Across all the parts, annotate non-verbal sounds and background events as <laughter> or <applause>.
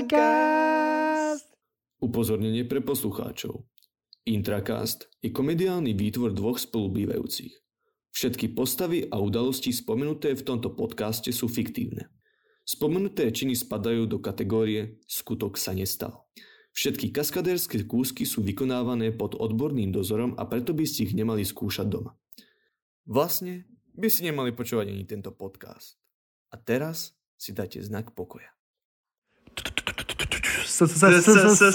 Intracast! Upozornenie pre poslucháčov. Intracast je komediálny výtvor dvoch spolubývajúcich. Všetky postavy a udalosti spomenuté v tomto podcaste sú fiktívne. Spomenuté činy spadajú do kategórie skutok sa nestal. Všetky kaskadérske kúsky sú vykonávané pod odborným dozorom a preto by ste ich nemali skúšať doma. Vlastne by si nemali počúvať ani tento podcast. A teraz si dajte znak pokoja.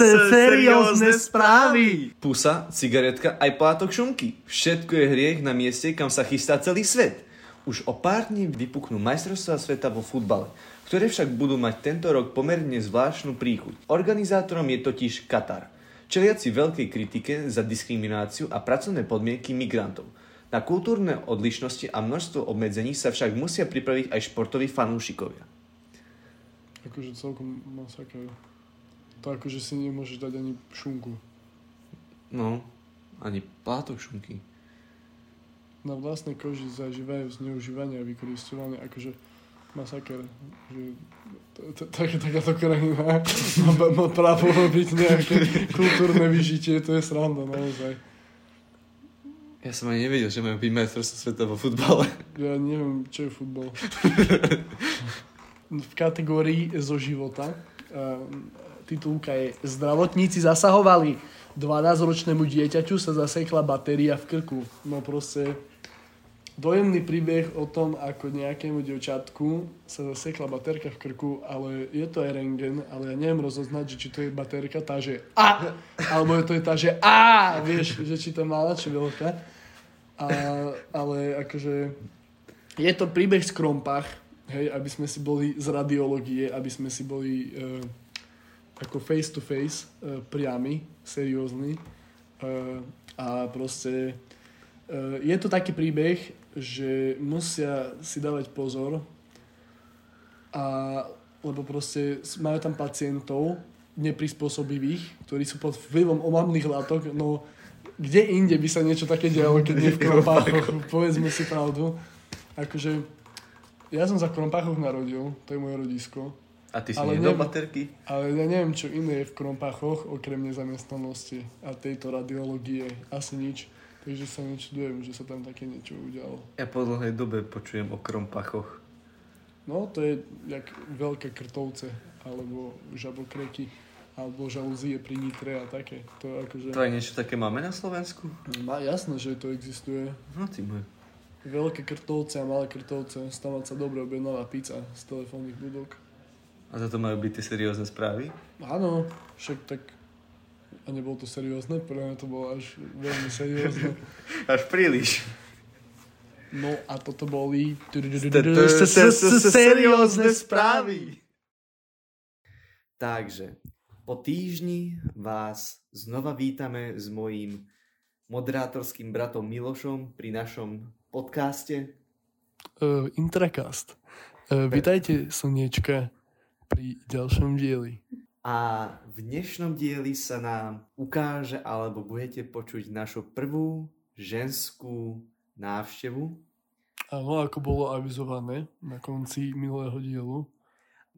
Seriózne správy! Pusa, cigaretka, aj plátok šunky. Všetko je hriech na mieste, kam sa chystá celý svet. Už o pár dní vypuknú majstrovstvá sveta vo futbale, ktoré však budú mať tento rok pomerne zvláštnu príchuť. Organizátorom je totiž Katar, čeliaci veľkej kritike za diskrimináciu a pracovné podmienky migrantov. Na kultúrne odlišnosti a množstvo obmedzení sa však musia pripraviť aj športoví fanúšikovia. Akože celkom masaker. To akože si nemôžeš dať ani šunku. No, ani plátok šunky. Na vlastnej koži zažívajú zneužívanie a vykoristovanie. Akože masaker. Takáto krajina <laughs> má, právo robiť nejaké kultúrne vyžitie. To je sranda naozaj. Ja som ani nevedel, že majú byť majstrovstvá sveta vo futbale. <laughs> Ja neviem, čo je futbal. <laughs> V kategórii zo života uh, titulka je Zdravotníci zasahovali. 12-ročnému dieťaťu sa zasekla batéria v krku. No proste dojemný príbeh o tom, ako nejakému dievčatku sa zasekla batérka v krku, ale je to aj rengen, ale ja neviem rozoznať, že či to je batérka tá, že A, alebo to je tá, že A, vieš, že či to je malá, či veľká. A, ale akože je to príbeh z Krompach, hej, aby sme si boli z radiológie, aby sme si boli uh, ako face to face, uh, priamy, seriózny. Uh, a proste uh, je to taký príbeh, že musia si dávať pozor, a, lebo proste majú tam pacientov neprispôsobivých, ktorí sú pod vplyvom omamných látok, no kde inde by sa niečo také dialo, keď nie v <laughs> Krompáchoch, povedzme si pravdu. Akože, ja som sa v Krompáchoch narodil, to je moje rodisko, A ty si Ale nedal neviem. baterky? ale ja neviem, čo iné je v Krompáchoch, okrem nezamestnanosti a tejto radiológie. Asi nič. Takže sa nečudujem, že sa tam také niečo udialo. Ja po dlhej dobe počujem o krompachoch. No, to je jak veľké krtovce, alebo žabokreky, alebo žalúzie pri nitre a také. To je akože... To aj niečo také máme na Slovensku? Má jasné, že to existuje. No ty môj. Veľké krtovce a malé krtovce. Stávať sa dobre objednáva pizza z telefónnych budok. A toto majú byť tie seriózne správy? Áno, však tak... A nebolo to seriózne? Pre mňa to bolo až veľmi seriózne. <laughs> Až príliš. No a toto boli... Seriózne správy! Takže, po týždni vás znova vítame s mojím moderátorským bratom Milošom pri našom podcaste. Uh, Intracast. Uh, vitajte, slniečka, pri ďalšom dieli. A v dnešnom dieli sa nám ukáže alebo budete počuť našu prvú ženskú návštevu. Áno, ako bolo avizované na konci minulého dielu.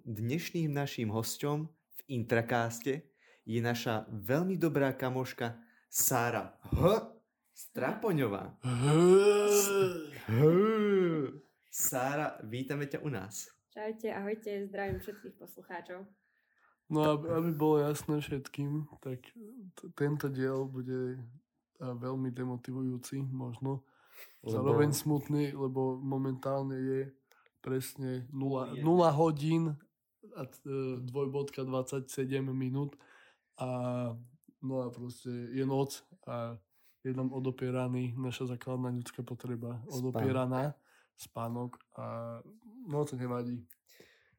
Dnešným naším hosťom v Intrakáste je naša veľmi dobrá kamoška Sára H. Strapoňová. Sára, vítame ťa u nás. Čaute, ahojte, zdravím všetkých poslucháčov. No aby, aby bolo jasné všetkým, tak t- tento diel bude a, veľmi demotivujúci možno. Zároveň smutný, lebo momentálne je presne 0, 0 hodín a t- e, dvojbodka 27 minút a no a proste je noc a je nám odopieraný naša základná ľudská potreba. Odopieraná, spánok a no to nevadí.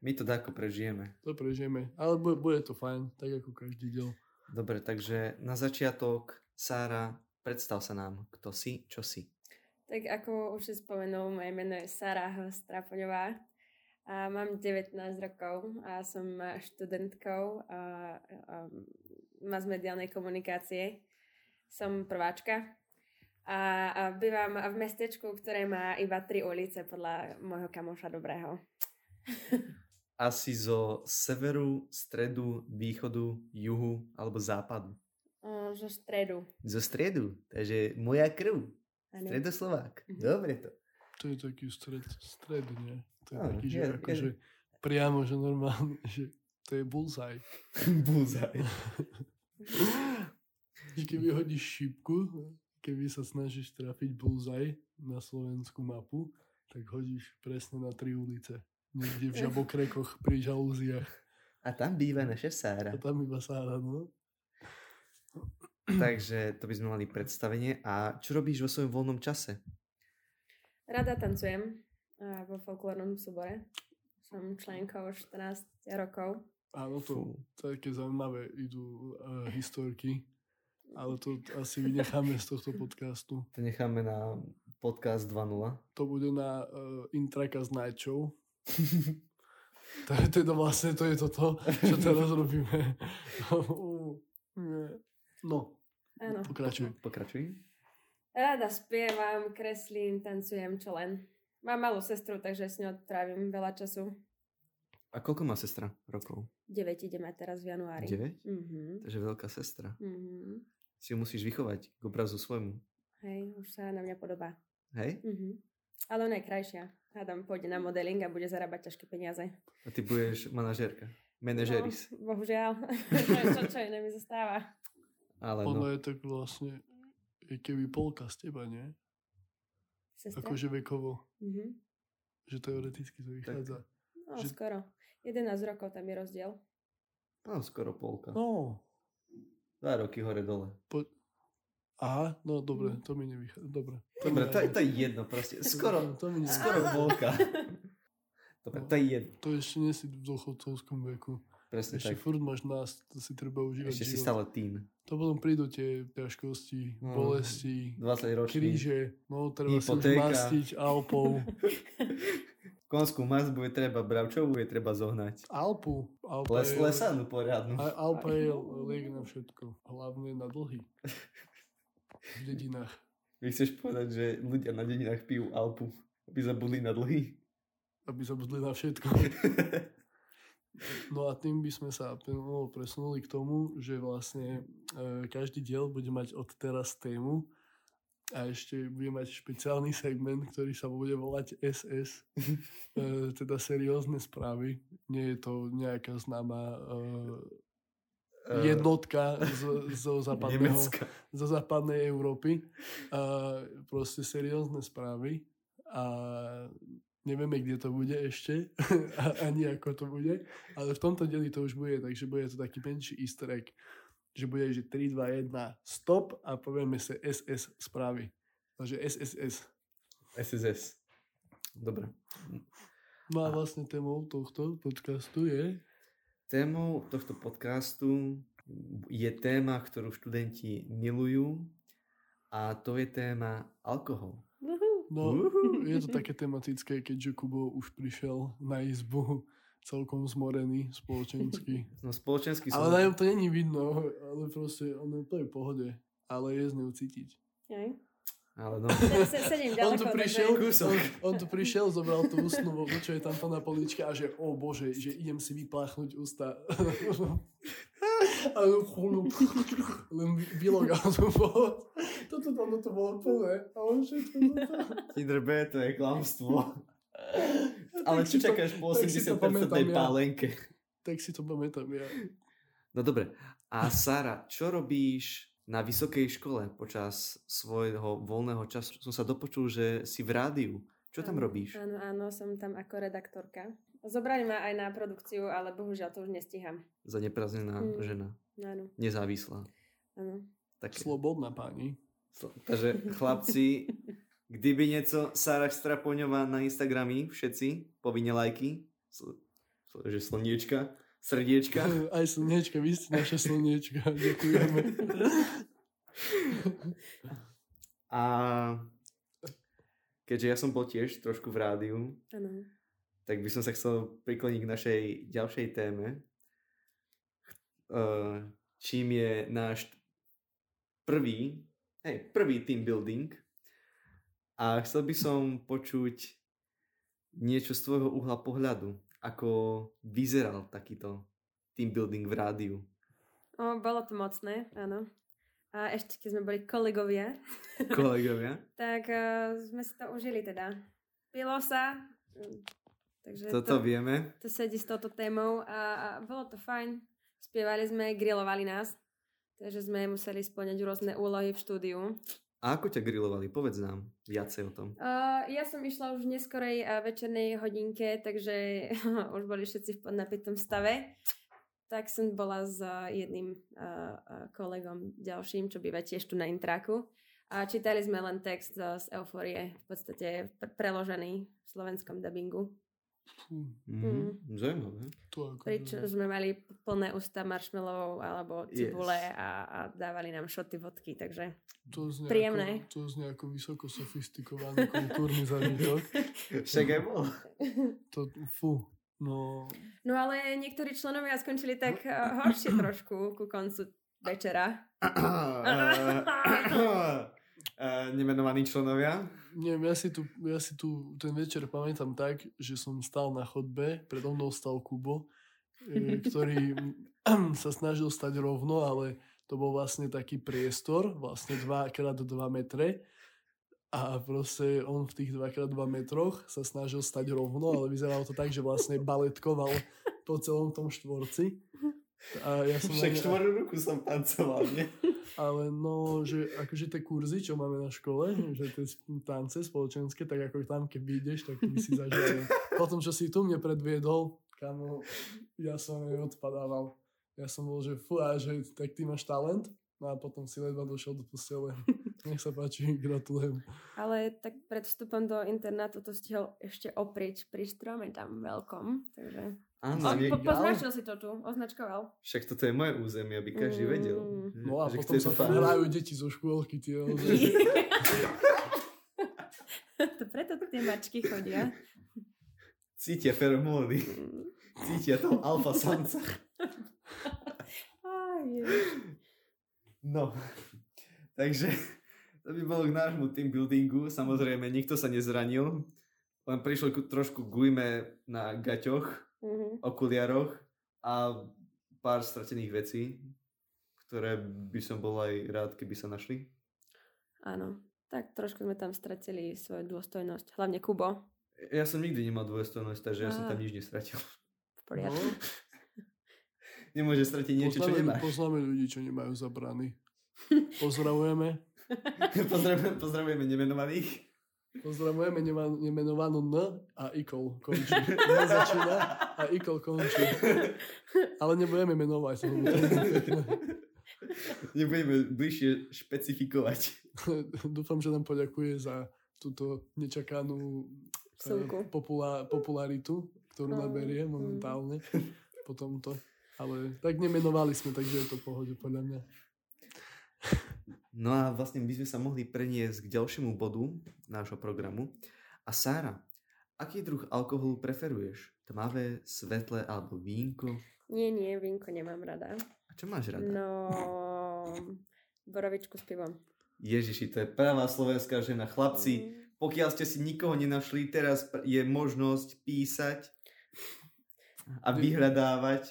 My to dáko prežijeme. To prežijeme. Ale bude, bude to fajn, tak ako každý diel. Dobre, takže na začiatok, Sára, predstav sa nám, kto si, čo si. Tak ako už si spomenul, moje meno je Sara. Strapoňová a mám 19 rokov a som študentkou a, a mass-mediálnej komunikácie. Som prváčka a, a bývam v mestečku, ktoré má iba tri ulice podľa môjho kamoša Dobrého. <laughs> asi zo severu, stredu, východu, juhu alebo západu. Uh, zo stredu. Zo stredu, takže moja krv. Áno. Stredoslovák. Mhm. Dobre to. To je taký stred, stred nie? To je Áno, taký, že je- akože priamo, že normálne, <laughs> že to je bullseye. <laughs> Že keby hodíš šípku, keby sa snažíš trafiť bullseye na slovenskú mapu, tak hodíš presne na tri ulice. Niekde v <laughs> žabokrekoch pri žalúziach. A tam býva naša Sára. A tam iba sára, no. <clears throat> Takže to by sme mali predstavenie. A čo robíš vo svojom voľnom čase? Rada tancujem vo folklórnom súbore. Som členkou 14 rokov. Áno, to, to je také zaujímavé idú uh, historky, ale to asi vynecháme z tohto podcastu. To necháme na podcast 2.0. To bude na uh, Intracast Night <laughs> Show. to je teda vlastne, to je toto, čo teraz robíme. no, Áno. pokračuj. Pokračuj. Rada spievam, kreslím, tancujem, čo len. Mám malú sestru, takže s ňou trávim veľa času. A koľko má sestra rokov? 9 ideme teraz v januári. 9? Mhm. Takže veľká sestra. Mhm. Si ju musíš vychovať k obrazu svojmu. Hej, už sa na mňa podobá. Hej? Mhm. Ale ona je krajšia. Hádam, pôjde na modeling a bude zarábať ťažké peniaze. A ty budeš manažérka. Manažeris. No, bohužiaľ. <laughs> <laughs> čo, čo iné mi zostáva. Ale Ono no. je tak vlastne, je keby polka z teba, nie? Sestra? Akože vekovo. Mhm. Že teoreticky to vychádza. No, že- skoro. 11 rokov tam je rozdiel. No, skoro polka. No, Dva roky hore dole. po... Aha, no dobre, to mi nevychádza. Dobre. Dobre, mi to, je- aj- to je jedno proste. <laughs> Skoro, to mi skoro polka. <laughs> Dobre, to je jedno. To ešte nie si v dôchodcovskom veku. Presne Ešte tak. furt máš nás, to si treba užívať Ešte si život. stále tým. To potom prídu tie ťažkosti, No. bolesti, 20 ročný. kríže, no treba si už Hypotéka. mastiť Alpou. <laughs> Konskú masť bude treba, bravčovú je treba zohnať. Alpu. Alpa Les, je, lesanú poriadnu. Alpa je <laughs> liek na všetko. Hlavne na dlhy. <laughs> V dedinách. Vy chceš povedať, že ľudia na dedinách pijú Alpu, aby zabudli na dlhy? Aby sa budli na všetko. <laughs> No a tým by sme sa presunuli k tomu, že vlastne e, každý diel bude mať od teraz tému a ešte bude mať špeciálny segment, ktorý sa bude volať SS, <laughs> e, teda seriózne správy. Nie je to nejaká známa e, jednotka z, zo, <laughs> západného, zo západnej Európy. A proste seriózne správy. A nevieme, kde to bude ešte, <laughs> a- ani ako to bude, ale v tomto dieli to už bude, takže bude to taký menší easter egg, že bude, že 3, 2, 1, stop a povieme si SS správy. Takže SSS. SSS. Dobre. No a vlastne témou tohto podcastu je Témou tohto podcastu je téma, ktorú študenti milujú a to je téma alkohol. No, je to také tematické, keďže Kubo už prišiel na izbu celkom zmorený spoločensky. <laughs> No spoločenský som... Ale na ňom to není vidno, ale proste on je v pohode. Ale je z neho cítiť. Hej. Ale no, Se- se- Sedím <laughs> On tu prišiel, takže- on, on tu prišiel, zobral tú ústnu vodu, čo je tam to na poličke a že, o bože, že idem si vypláchnuť ústa. <laughs> A len, len vylogal to bolo. Toto tam to bolo plné. A on všetko toto. Tinder B, to je klamstvo. Ale Tak čo čakáš po tak si to 80% pamätám ja. pálenke? Tak si to pamätám ja. No dobre. A Sara, čo robíš na vysokej škole počas svojho voľného času? Som sa dopočul, že si v rádiu. Čo tam Áno, robíš? Áno, áno, som tam ako redaktorka. Zobrali ma aj na produkciu, ale bohužiaľ to už nestíham. Za nepraznená Mm. žena. Áno, Nezávislá. áno. Také. Slobodná pani. Takže chlapci, <laughs> kdyby niečo, Sara Strapoňová na Instagrami, všetci, povinne lajky, sl- sl- že slniečka, srdiečka. Aj <laughs> slniečka, vy ste naše slniečka. Ďakujeme. A keďže ja som bol tiež trošku v rádiu, áno. tak by som sa chcel prikloniť k našej ďalšej téme, eh, čím je náš prvý, hej, prvý team building. A chcel by som počuť niečo z tvojho uhla pohľadu. ako vyzeral takýto team building v rádiu? O, bolo to mocné, áno. A ešte keď sme boli kolegovia, Kolegovia? <laughs> tak uh, sme si to užili teda. Pilo sa, takže Toto to, vieme. to sedí s touto témou a, a bolo to fajn. Spievali sme, grilovali nás, takže sme museli splňať rôzne úlohy v štúdiu. A ako ťa grilovali? Povedz nám viacej o tom. Uh, ja som išla už v neskorej večernej hodinke, takže <laughs> už boli všetci v napitom stave. Tak som bola s jedným uh, kolegom ďalším, čo býva tiež tu na intráku. A čítali sme len text z Euforie, v podstate pre- preložený v slovenskom dubbingu. Mhm. Zaujímavé. to ako... Pričom sme mali plné ústa marshmallowov alebo cibule a, a dávali nám šoty vodky, takže to znie príjemné. Ako, to znie ako vysoko sofistikovaný kultúrny zážitok. Však aj bol. To, fú, no... No ale niektorí členovia skončili tak uh, horšie trošku ku koncu večera. Eh, nemenovaní členovia. Neviem, ja si, tu, ja si tu ten večer pamätám tak, že som stal na chodbe, predo mnou stal Kubo, e, <laughs> ktorý sa snažil stať rovno, ale to bol vlastne taký priestor, vlastne 2x2 metre a proste on v tých 2x2 metroch sa snažil stať rovno, ale vyzeralo to tak, že vlastne baletkoval po celom tom štvorci. A ja som Však štvorú ruku som tancoval, nie? <laughs> ale no, že akože tie kurzy, čo máme na škole, že tie tance spoločenské, tak ako tam, keď vyjdeš, tak by si zažil. Potom, čo si tu mne predviedol, kamo, ja som neodpadával. Ja som bol, že fú, a že tak ty máš talent, no a potom si ledva došiel do postele. Nech sa páči, gratulujem. Ale tak pred vstupom do internátu to stihol ešte oprieť pri strome tam veľkom. Takže... Áno, On po, poznačil si to tu, označkoval. však toto je moje územie, aby každý Mm. vedel. No a že potom sa hrajú deti zo škôlky, tie <laughs> <laughs> to preto tie mačky chodia. Cítia feromóny. Mm. Cítia toho alfa samca. No, <laughs> takže to by bolo k nášmu team buildingu. Samozrejme, nikto sa nezranil. Len prišlo ku, trošku k ujme na gaťoch, Mhm. okuliaroch a pár stratených vecí, ktoré by som bol aj rád, keby sa našli. Áno. Tak trošku sme tam stratili svoju dôstojnosť. Hlavne Kubo. Ja som nikdy nemal dôstojnosť, takže ja som tam nič nestratil. V poriadku. No, <laughs> Nemôže stratiť niečo, čo poznáme, nemáš. poznáme ľudí, čo nemajú zabrany. <laughs> Pozdravujeme. <laughs> Pozdravujeme, pozdravujeme nemenovaných. Pozdravujeme nemenovanú N a Ikol končí. N začína a Ikol končí. Ale nebudeme menovať. Nebudeme bližšie špecifikovať. Dúfam, že nám poďakuje za túto nečakanú eh, populá- popularitu, ktorú naberie mm. momentálne po tomto. Ale tak nemenovali sme, takže je to v pohode podľa mňa. No a vlastne by sme sa mohli preniesť k ďalšiemu bodu nášho programu. A Sára, aký druh alkoholu preferuješ? Tmavé, svetlé alebo vínko? Nie, nie, vínko nemám rada. A čo máš rada? No, borovičku s pivom. Ježiši, to je pravá slovenská žena. Chlapci, Mm. pokiaľ ste si nikoho nenašli, teraz je možnosť písať a vyhľadávať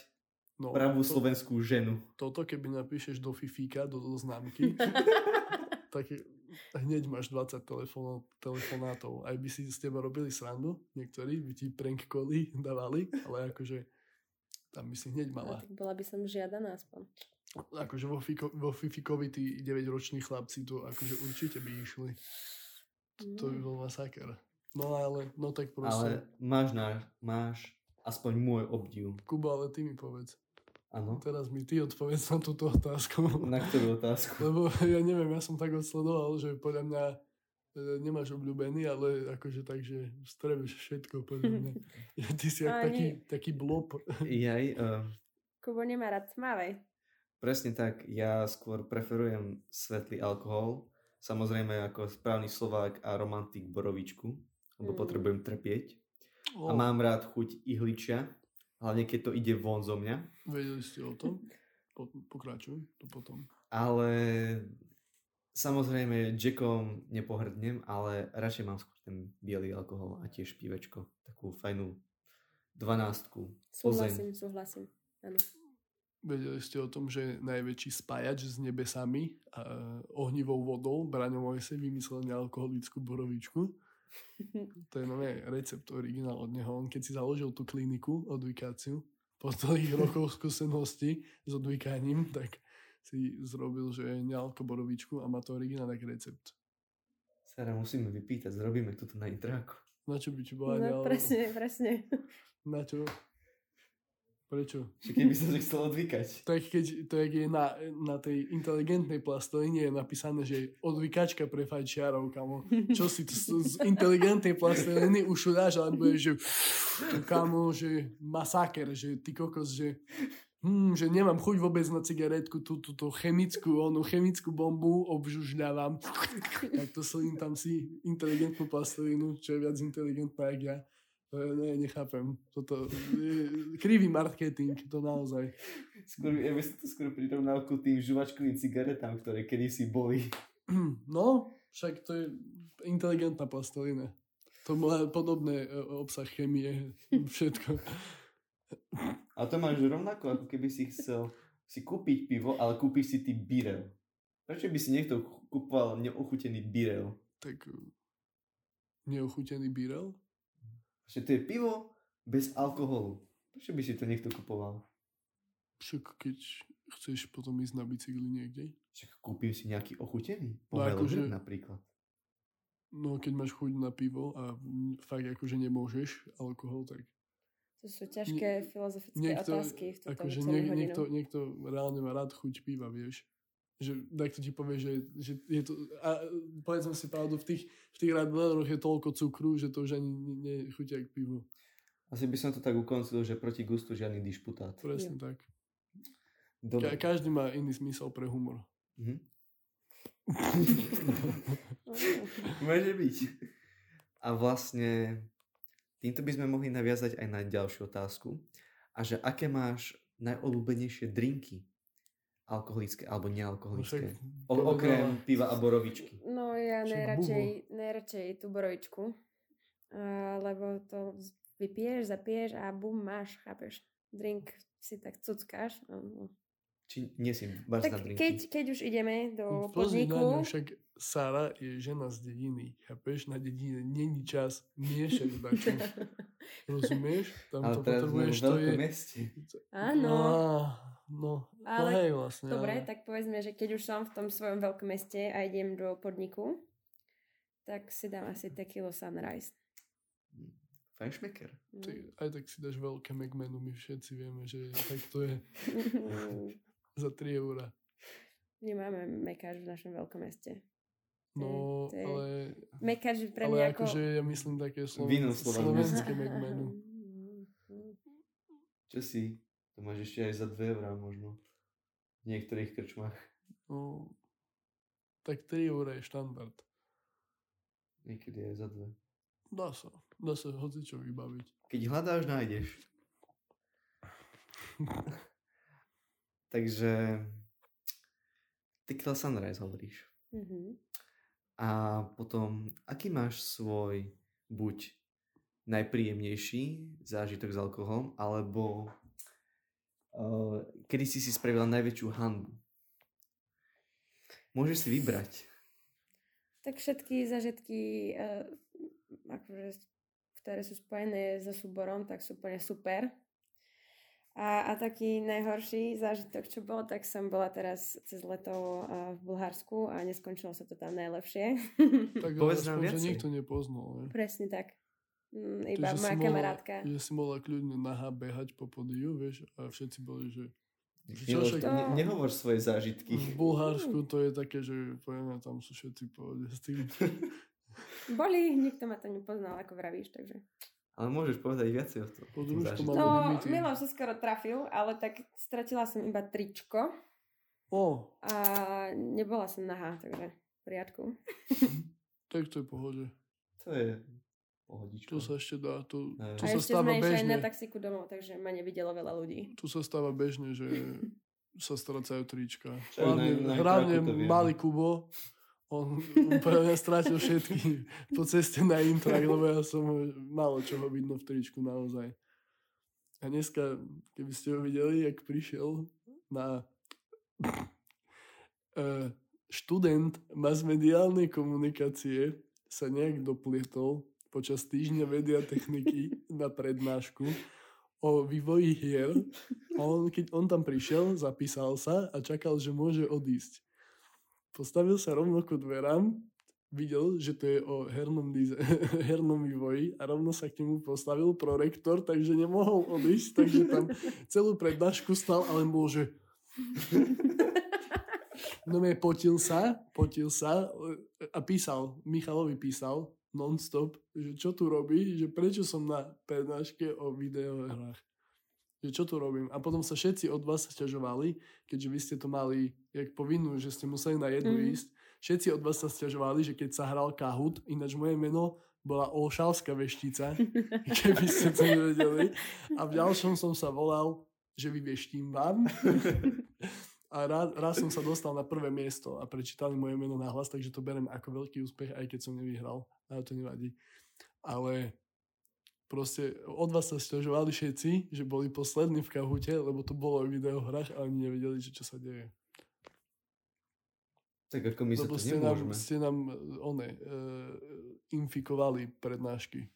No, pravú to- slovenskú ženu. Toto, keby napíšeš do Fifíka, do, do známky, <laughs> tak hneď máš 20 telefónov, telefonátov. Aj by si s teba robili srandu, niektorí by ti prank cally dávali, ale akože tam by si hneď mala. tak bola by som žiadaná aspoň. Akože vo, Fiko, vo Fifikovi tí 9-roční chlapci to akože určite by išli. To by Mm. bol masaker. No ale, no tak Ale proste. máš, na, máš aspoň môj obdiv. Kubo, ale ty mi povedz. Áno. Teraz mi ty odpovedz na túto otázku. Na ktorú otázku? <laughs> Lebo ja neviem, ja som tak odsledoval, že podľa mňa e, nemáš obľúbený, ale akože tak, že strebeš všetko podľa mňa. <laughs> Ty si jak Ale taký, taký blob. Jaj, uh, <laughs> Kubo nemá rád tmavé. presne tak. Ja skôr preferujem svetlý alkohol. Samozrejme ako správny Slovák a romantik borovičku, lebo Mm. potrebujem trpieť. A O, mám rád chuť ihličia, hlavne keď to ide von zo mňa. Vedeli ste o tom? Po, pokračuj, to potom. Ale samozrejme Jackom nepohrdnem, ale radšej mám skôr ten biely alkohol a tiež pívečko. Takú fajnú 12. Súhlasím, súhlasím. Áno. Vedeli ste o tom, že najväčší spájač s nebesami a ohnivou vodou Braňo Mojse vymyslel nealkoholickú borovičku. To je nové recept originál od neho. On keď si založil tú kliniku, odvykáciu, po toľkých rokov skúsenosti s odvykaním, tak si zrobil, že nealko borovičku a má to originálny recept. Sara, musíme vypýtať, zrobíme túto na intráku. Na čo by ti bola No, neal... presne, presne. Na čo? Prečo? Čiže keby si chcel odvykať. Tak keď to je na, na tej inteligentnej plastelíne je napísané, že odvykačka pre fajčiarov, kamo. Čo si to z, inteligentnej plasteliny ušudáš, alebo je, že kamo, že masaker, že ty kokos, že hm, že nemám chuť vôbec na cigaretku, tú, túto chemickú, onú chemickú bombu obžužľávam. tak to som tam si inteligentnú plastelinu, čo je viac inteligentná, jak ja. Ne, nechápem. Toto je krivý marketing, to naozaj. Skôr, ja by som to skôr prirovnal ku tým žuvačkovým cigaretám, ktoré kedysi boli. <clears throat> No, však to je inteligentná plastelina. To má podobné e, obsah chemie, <laughs> všetko. A to máš rovnako, ako keby si chcel si kúpiť pivo, ale kúpiš si ty birel. Prečo by si niekto kúpoval neochutený birel? Tak e, neochutený birel? Že to je pivo bez alkoholu. Prečo by si to niekto kupoval? Však keď chceš potom ísť na bicykli niekde. Však kúpim si nejaký ochutený. No Pomelo akože- napríklad. No keď máš chuť na pivo a fakt akože nemôžeš alkohol, tak To sú ťažké filozofické niekto, otázky v túto akože niek, niekto, niekto reálne má rád chuť piva, vieš. Že takto ti povie, že, že je to, a povedzme si pravdu, v tých, v tých radleroch je toľko cukru, že to už ani nechutí jak pivo. Asi by som to tak ukoncil, že proti gustu žiadny dišputát. Presne tak. Ka- Dobre. každý má iný zmysel pre humor. Mhm. <laughs> Môže byť. A vlastne týmto by sme mohli naviazať aj na ďalšiu otázku. A že aké máš najobľúbenejšie drinky? Alkoholické alebo nealkoholické? O, povedala- okrem piva a borovičky. No ja najradšej, najradšej tú borovičku, lebo to vypiješ, zapiješ a bum, máš, chápeš. Drink si tak cuckáš. no, no. Či nie si bars na Tak drinky? keď, keď už ideme do Pozri na ňu, podniku, však Sara je žena z dediny, chápeš? Na dedine není čas miešať dačo. <laughs> Rozumieš? Tam Ale to potrebuješ, to je... áno, meste. No, no, Ale- no hej vlastne. dobre, ale- tak povedzme, že keď už som v tom svojom veľkom meste a idem do podniku, tak si dám asi tequila sunrise. Fajnšmeker. Ty, aj tak si dáš veľké McMenu, my všetci vieme, že tak to je <laughs> za 3 eurá. Nemáme mekáč v našom veľkom meste. No, to je- ale, Mekáč pre ale mňa ako... akože ja myslím také sloven, slovenské McMenu. <laughs> Čo si? To máš ešte aj za 2 eurá možno. V niektorých krčmách. No, tak 3 eurá je štandard. Niekedy aj za 2. Dá sa, dá sa hocičo vybaviť. Keď hľadáš, nájdeš. <laughs> Takže Tequila Sunrise hovoríš. Mhm. A potom, aký máš svoj buď najpríjemnejší zážitok s alkoholom, alebo kedy si si spravila najväčšiu hanbu? Môžeš si vybrať. Tak všetky zažitky, uh, akože, ktoré sú spojené so súborom, tak sú úplne super. A, a taký najhorší zážitok, čo bol, tak som bola teraz cez leto uh, v Bulharsku a neskončilo sa to tam najlepšie. Tak ale Povedz nám aspoň, že viacej. nikto nepoznal. Ne? Presne tak. Mm, To, iba že si moja mohla- kamarátka. Že si mohla kľudne nahá behať po podiu, vieš, a všetci boli, že Čo Miloš, však- ne, nehovor svoje zážitky. v Bulharsku to je také, že poviem, tam sú všetci pohode s tým. <laughs> Boli, nikto ma to nepoznal, ako vravíš, takže... Ale môžeš povedať viacej o tom. Malo No. Miloš sa skoro trafil, ale tak stratila som iba tričko O, a nebola som nahá, takže v poriadku. tak to je pohode. To je pohodička. To sa ešte dá, to, Hej. to a sa ešte stáva sme aj na bežne. taxíku domov, takže ma nevidelo veľa ľudí. Tu sa stáva bežne, že <laughs> sa strácajú trička. Hlavne, na- na malý Kubo, on úplne strátil všetky <laughs> po ceste na intrak, lebo ja som málo čoho vidno v tričku naozaj. A dneska, keby ste ho videli, jak prišiel na <laughs> eh, študent masmediálnej komunikácie sa nejak doplietol počas týždňa vedia techniky na prednášku o vývoji hier. A on, keď on tam prišiel, zapísal sa a čakal, že môže odísť. Postavil sa rovno ku dverám, videl, že to je o hernom, dize- <laughs> hernom vývoji a rovno sa k nemu postavil prorektor, takže nemohol odísť, takže tam celú prednášku stal, ale bol, že No mi potil sa, potil sa e, a písal, Michalovi písal non-stop, že čo tu robí, že prečo som na prednáške o videohrách. Že čo tu robím. A potom sa všetci od vás sťažovali, keďže vy ste to mali jak povinnú, že ste museli na jednu Mhm. ísť. Všetci od vás sa sťažovali, že keď sa hral Kahoot, ináč moje meno bola Olšavská veštica, <laughs> keby ste to nevedeli. A v ďalšom som sa volal, že vyveštím vám. <laughs> A raz, raz som sa dostal na prvé miesto a prečítali moje meno na hlas, takže to berem ako veľký úspech, aj keď som nevyhral. Ale to nevadí. Ale proste od vás sa stiažovali všetci, že boli poslední v kahute, lebo to bolo o videohrách a oni nevedeli, že čo sa deje. Tak ako my sa lebo to ste nám, nemôžeme. ste nám e, one, uh, infikovali prednášky.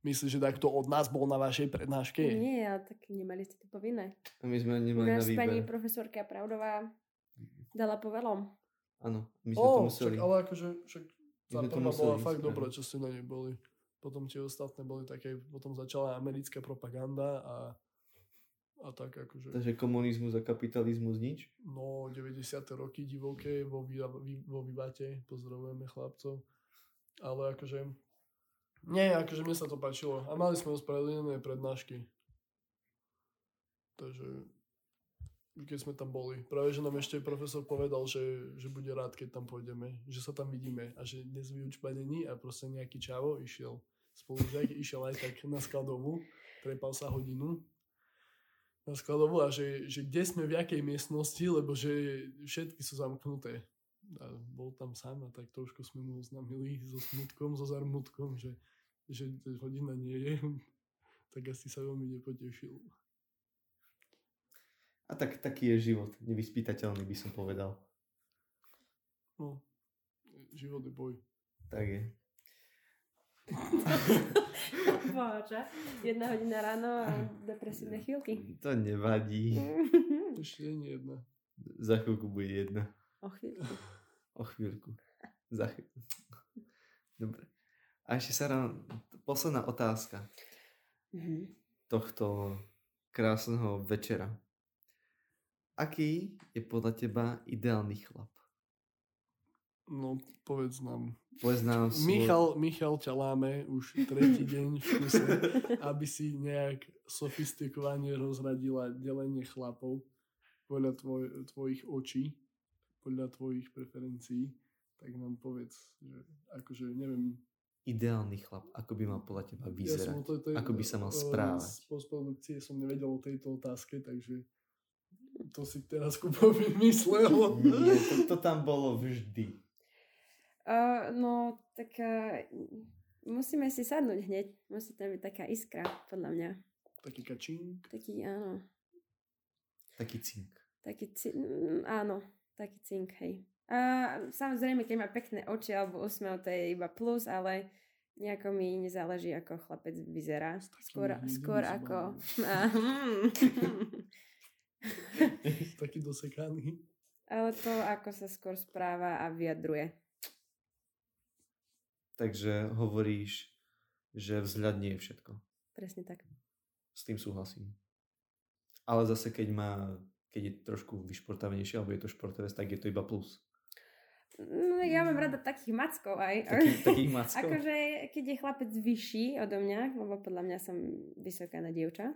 Myslíš, že takto od nás bol na vašej prednáške? Nie, ale tak nemali ste to povinné. A my sme nemali na nás pani výber. profesorka Pravdová dala povelom. Áno, my sme to Ó, museli. však, ale akože, však Museli bola ísť, fakt áno. dobrá, čo ste na nej boli. Potom tie ostatné boli také, potom začala americká propaganda a, a tak akože, Takže komunizmus a kapitalizmus nič? no 90. roky divoké vo, Vy- vo Vivate, pozdravujeme chlapcov. Ale akože, nie, akože mne sa to páčilo. A mali sme ospravedlnené prednášky. Takže, keď sme tam boli. Práve, že nám ešte profesor povedal, že, že bude rád, keď tam pôjdeme. Že sa tam vidíme. A že dnes vyučba není a proste nejaký čavo išiel. Spolužiak išiel aj tak na skladovú. Prepal sa hodinu na skladovú a že, že kde sme v jakej miestnosti, lebo že všetky sú zamknuté. A bol tam sám a tak trošku sme mu oznámili so smutkom, so zarmutkom, že, že hodina nie je. <laughs> tak asi sa veľmi nepotešil. A tak, taký je život. Nevyspytateľný by som povedal. No, život je boj. Tak je. <laughs> Bože, jedna hodina ráno a depresívne chvíľky. To nevadí. <laughs> Ešte nie jedna. Za chvíľku bude jedna. O chvíľku. O chvíľku. Za chvíľku. Dobre. A ešte Sara, posledná otázka Mhm. tohto krásneho večera. Aký je podľa teba ideálny chlap? No, povedz nám. Povedz nám svoj... <laughs> Michal, Michal ťa láme už tretí deň v kuse, <laughs> aby si nejak sofistikovane rozradila delenie chlapov podľa tvoj, tvojich očí, podľa tvojich preferencií. Tak nám povedz, že akože neviem, Ideálny chlap, ako by mal podľa teba ja vyzerať? som to, to, Ako by sa mal správať? Z postprodukcie som nevedel o tejto otázke, takže to si teraz Kubo vymyslel. Nie, to, to tam bolo vždy. Uh, no, tak uh, musíme si sadnúť hneď. Musí tam byť taká iskra, podľa mňa. Taký kačink. Taký, áno. Taký cink. Taký, ci- mm, áno, taký cink, hej. A samozrejme, keď má pekné oči alebo úsmev, to je iba plus, ale nejako mi nezáleží, ako chlapec vyzerá. Skôr, skôr ako... <laughs> <laughs> Taký dosekaný. ale to, ako sa skôr správa a vyjadruje. Takže hovoríš, že vzhľad nie je všetko. Presne tak. S tým súhlasím. Ale zase, keď má keď je trošku vyšportavenejší, alebo je to športovec, tak je to iba plus. No, ja mám rada takých mackov aj. Taký, takých <laughs> mackov. Akože, keď je chlapec vyšší odo mňa, lebo podľa mňa som vysoká na dievča,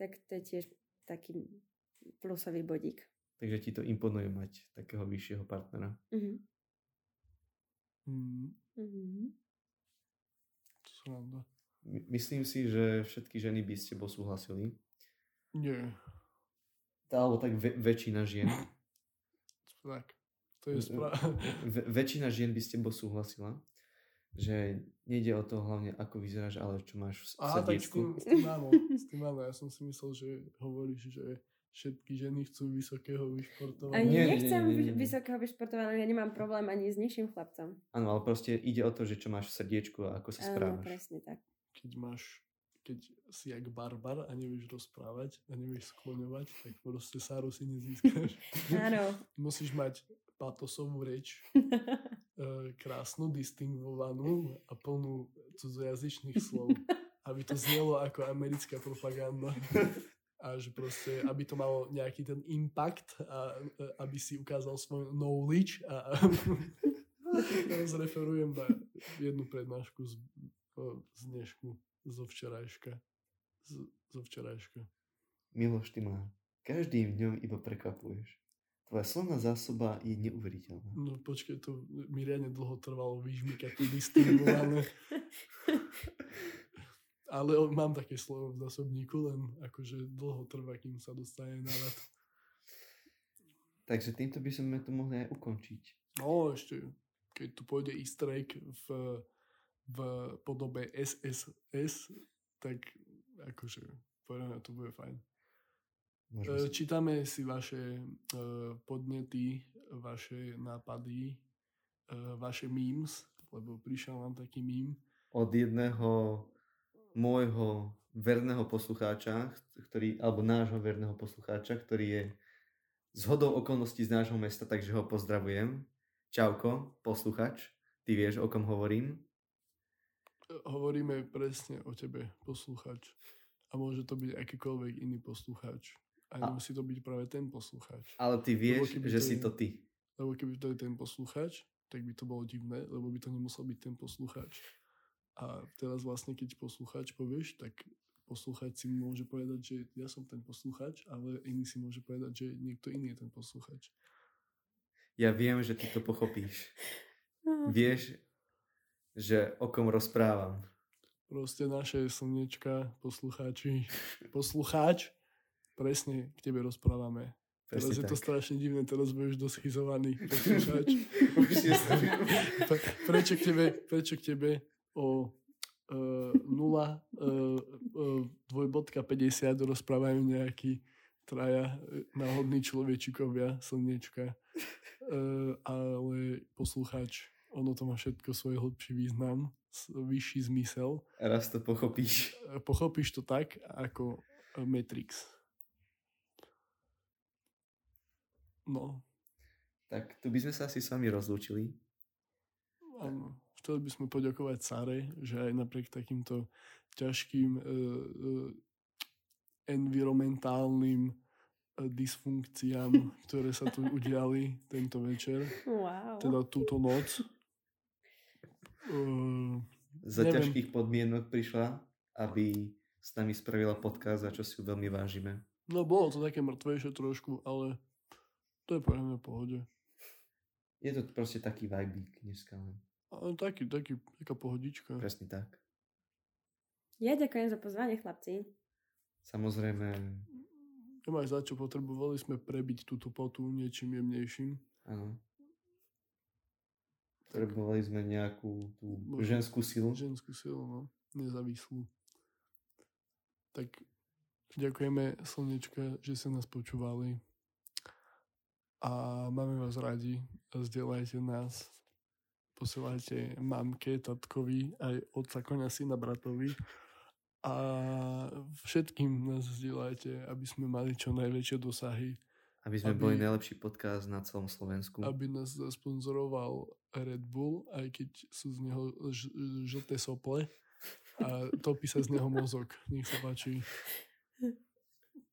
tak to je tiež taký plusový bodík. Takže ti to imponuje mať takého vyššieho partnera. Mhm. Mm, Mhm. sranda. My- Myslím si, že všetky ženy by s tebou súhlasili. Nie, Alebo tak ve- väčšina žien. tak. To je správne. Ve- väčšina žien by s tebou súhlasila, že nejde o to hlavne, ako vyzeráš, ale čo máš v Aha, tak s srdiečku. tým, s tým áno, s tým áno. Ja som si myslel, že hovoríš, že všetky ženy chcú vysokého vyšportovania. Ani Nie, nechcem nie, nie, nie. vysokého vyšportovaného, ja nemám problém ani s nižším chlapcom. Áno, ale proste ide o to, že čo máš v srdiečku a ako sa Áno, správaš. presne tak. Keď máš, keď si jak barbar a nevieš rozprávať a nevieš skloňovať, tak proste Sáru si nezískaš. Áno. <laughs> Musíš mať patosovú reč, <laughs> e, krásnu, distingovanú a plnú cudzojazyčných slov, <laughs> aby to znelo ako americká propaganda. A že proste, aby to malo nejaký ten impact a e, aby si ukázal svoj knowledge a, a <laughs> teraz referujem na jednu prednášku z, z dnešku, zo včerajška. Z, zo včerajška. Miloš, ty ma každým dňom iba prekvapuješ. Tvoja slovná zásoba je neuveriteľná. No počkej, to mi riadne dlho trvalo vyžmykať to distingované. <laughs> Ale mám také slovo v zásobníku, len akože dlho trvá, kým sa dostane na rad. Takže týmto by sme to mohli aj ukončiť. No ešte, keď tu pôjde easter egg v, v podobe SSS, tak akože podľa mňa to bude fajn. Môžeme E, si... Čítame si vaše e, podnety, vaše nápady, e, vaše memes, lebo prišiel nám taký meme. Od jedného môjho verného poslucháča, ktorý, alebo nášho verného poslucháča, ktorý je z hodou okolností z nášho mesta, takže ho pozdravujem. Čauko, posluchač, ty vieš, o kom hovorím. Hovoríme presne o tebe, poslucháč. A môže to byť akýkoľvek iný poslucháč. A A- nemusí to byť práve ten poslucháč. Ale ty vieš, že to si je- to ty. Lebo keby to je ten poslucháč, tak by to bolo divné, lebo by to nemusel byť ten poslucháč. A teraz vlastne, keď poslucháč povieš, tak poslucháč si môže povedať, že ja som ten poslucháč, ale iný si môže povedať, že niekto iný je ten poslucháč. Ja viem, že ty to pochopíš. <laughs> Vieš, že o kom rozprávam. Proste naše slnečka, poslucháči, poslucháč, presne k tebe rozprávame. Teraz Presne je to tak. strašne divné, teraz budeš dosť schizovaný poslucháč. <laughs> Je <laughs> prečo, k tebe, prečo k tebe o uh, 0 uh, uh, dvojbodka 50 rozprávajú nejakí traja e, náhodní človečikovia, slnečka. Uh, ale poslucháč, ono to má všetko svoj hlbší význam, vyšší zmysel. Raz to pochopíš. E, Pochopíš to tak, ako e, Matrix. No, Tak tu by sme sa asi s vami rozlúčili. Áno. Chceli by sme poďakovať Sare, že aj napriek takýmto ťažkým uh, uh, environmentálnym uh, dysfunkciám, <laughs> ktoré sa tu udiali tento večer, Wow. teda túto noc. Uh, Za Neviem. ťažkých podmienok prišla, aby s nami spravila podcast, za čo si ju veľmi vážime. no bolo to také mŕtvejšie trošku, ale to je podľa mňa v pohode. Je to proste taký vibe dneska len. Ale taký, taký, taká pohodička. Presne tak. Ja ďakujem za pozvanie, chlapci. Samozrejme, Nemáš za čo, potrebovali sme prebiť túto potu niečím jemnejším. áno. Potrebovali sme nejakú tú Možno. ženskú silu. Ženskú silu, no. Nezávislú. Tak ďakujeme, Slnečka, že ste nás počúvali. A máme vás radi. Zdieľajte nás. Posielajte mamke, tatkovi, aj otca konia syna bratovi. A všetkým nás zdieľajte, aby sme mali čo najväčšie dosahy. Aby sme aby- boli najlepší podcast na celom Slovensku. Aby nás zasponzoroval Red Bull, aj keď sú z neho ž- žlté sople a topí sa z neho mozog. Nech sa páči.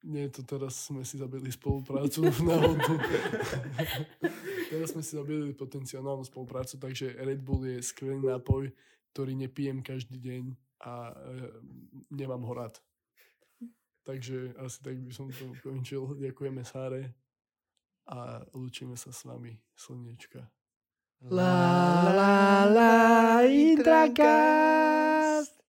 Nie, to teraz sme si zabili spoluprácu náhodou. <laughs> teraz sme si zabili potenciálnu spoluprácu, takže Red Bull je skvelý nápoj, ktorý nepijem každý deň a e, nemám ho rád. Takže asi tak by som to ukončil. Ďakujeme Sáre a lúčime sa s vami, slniečka. La la la intraka.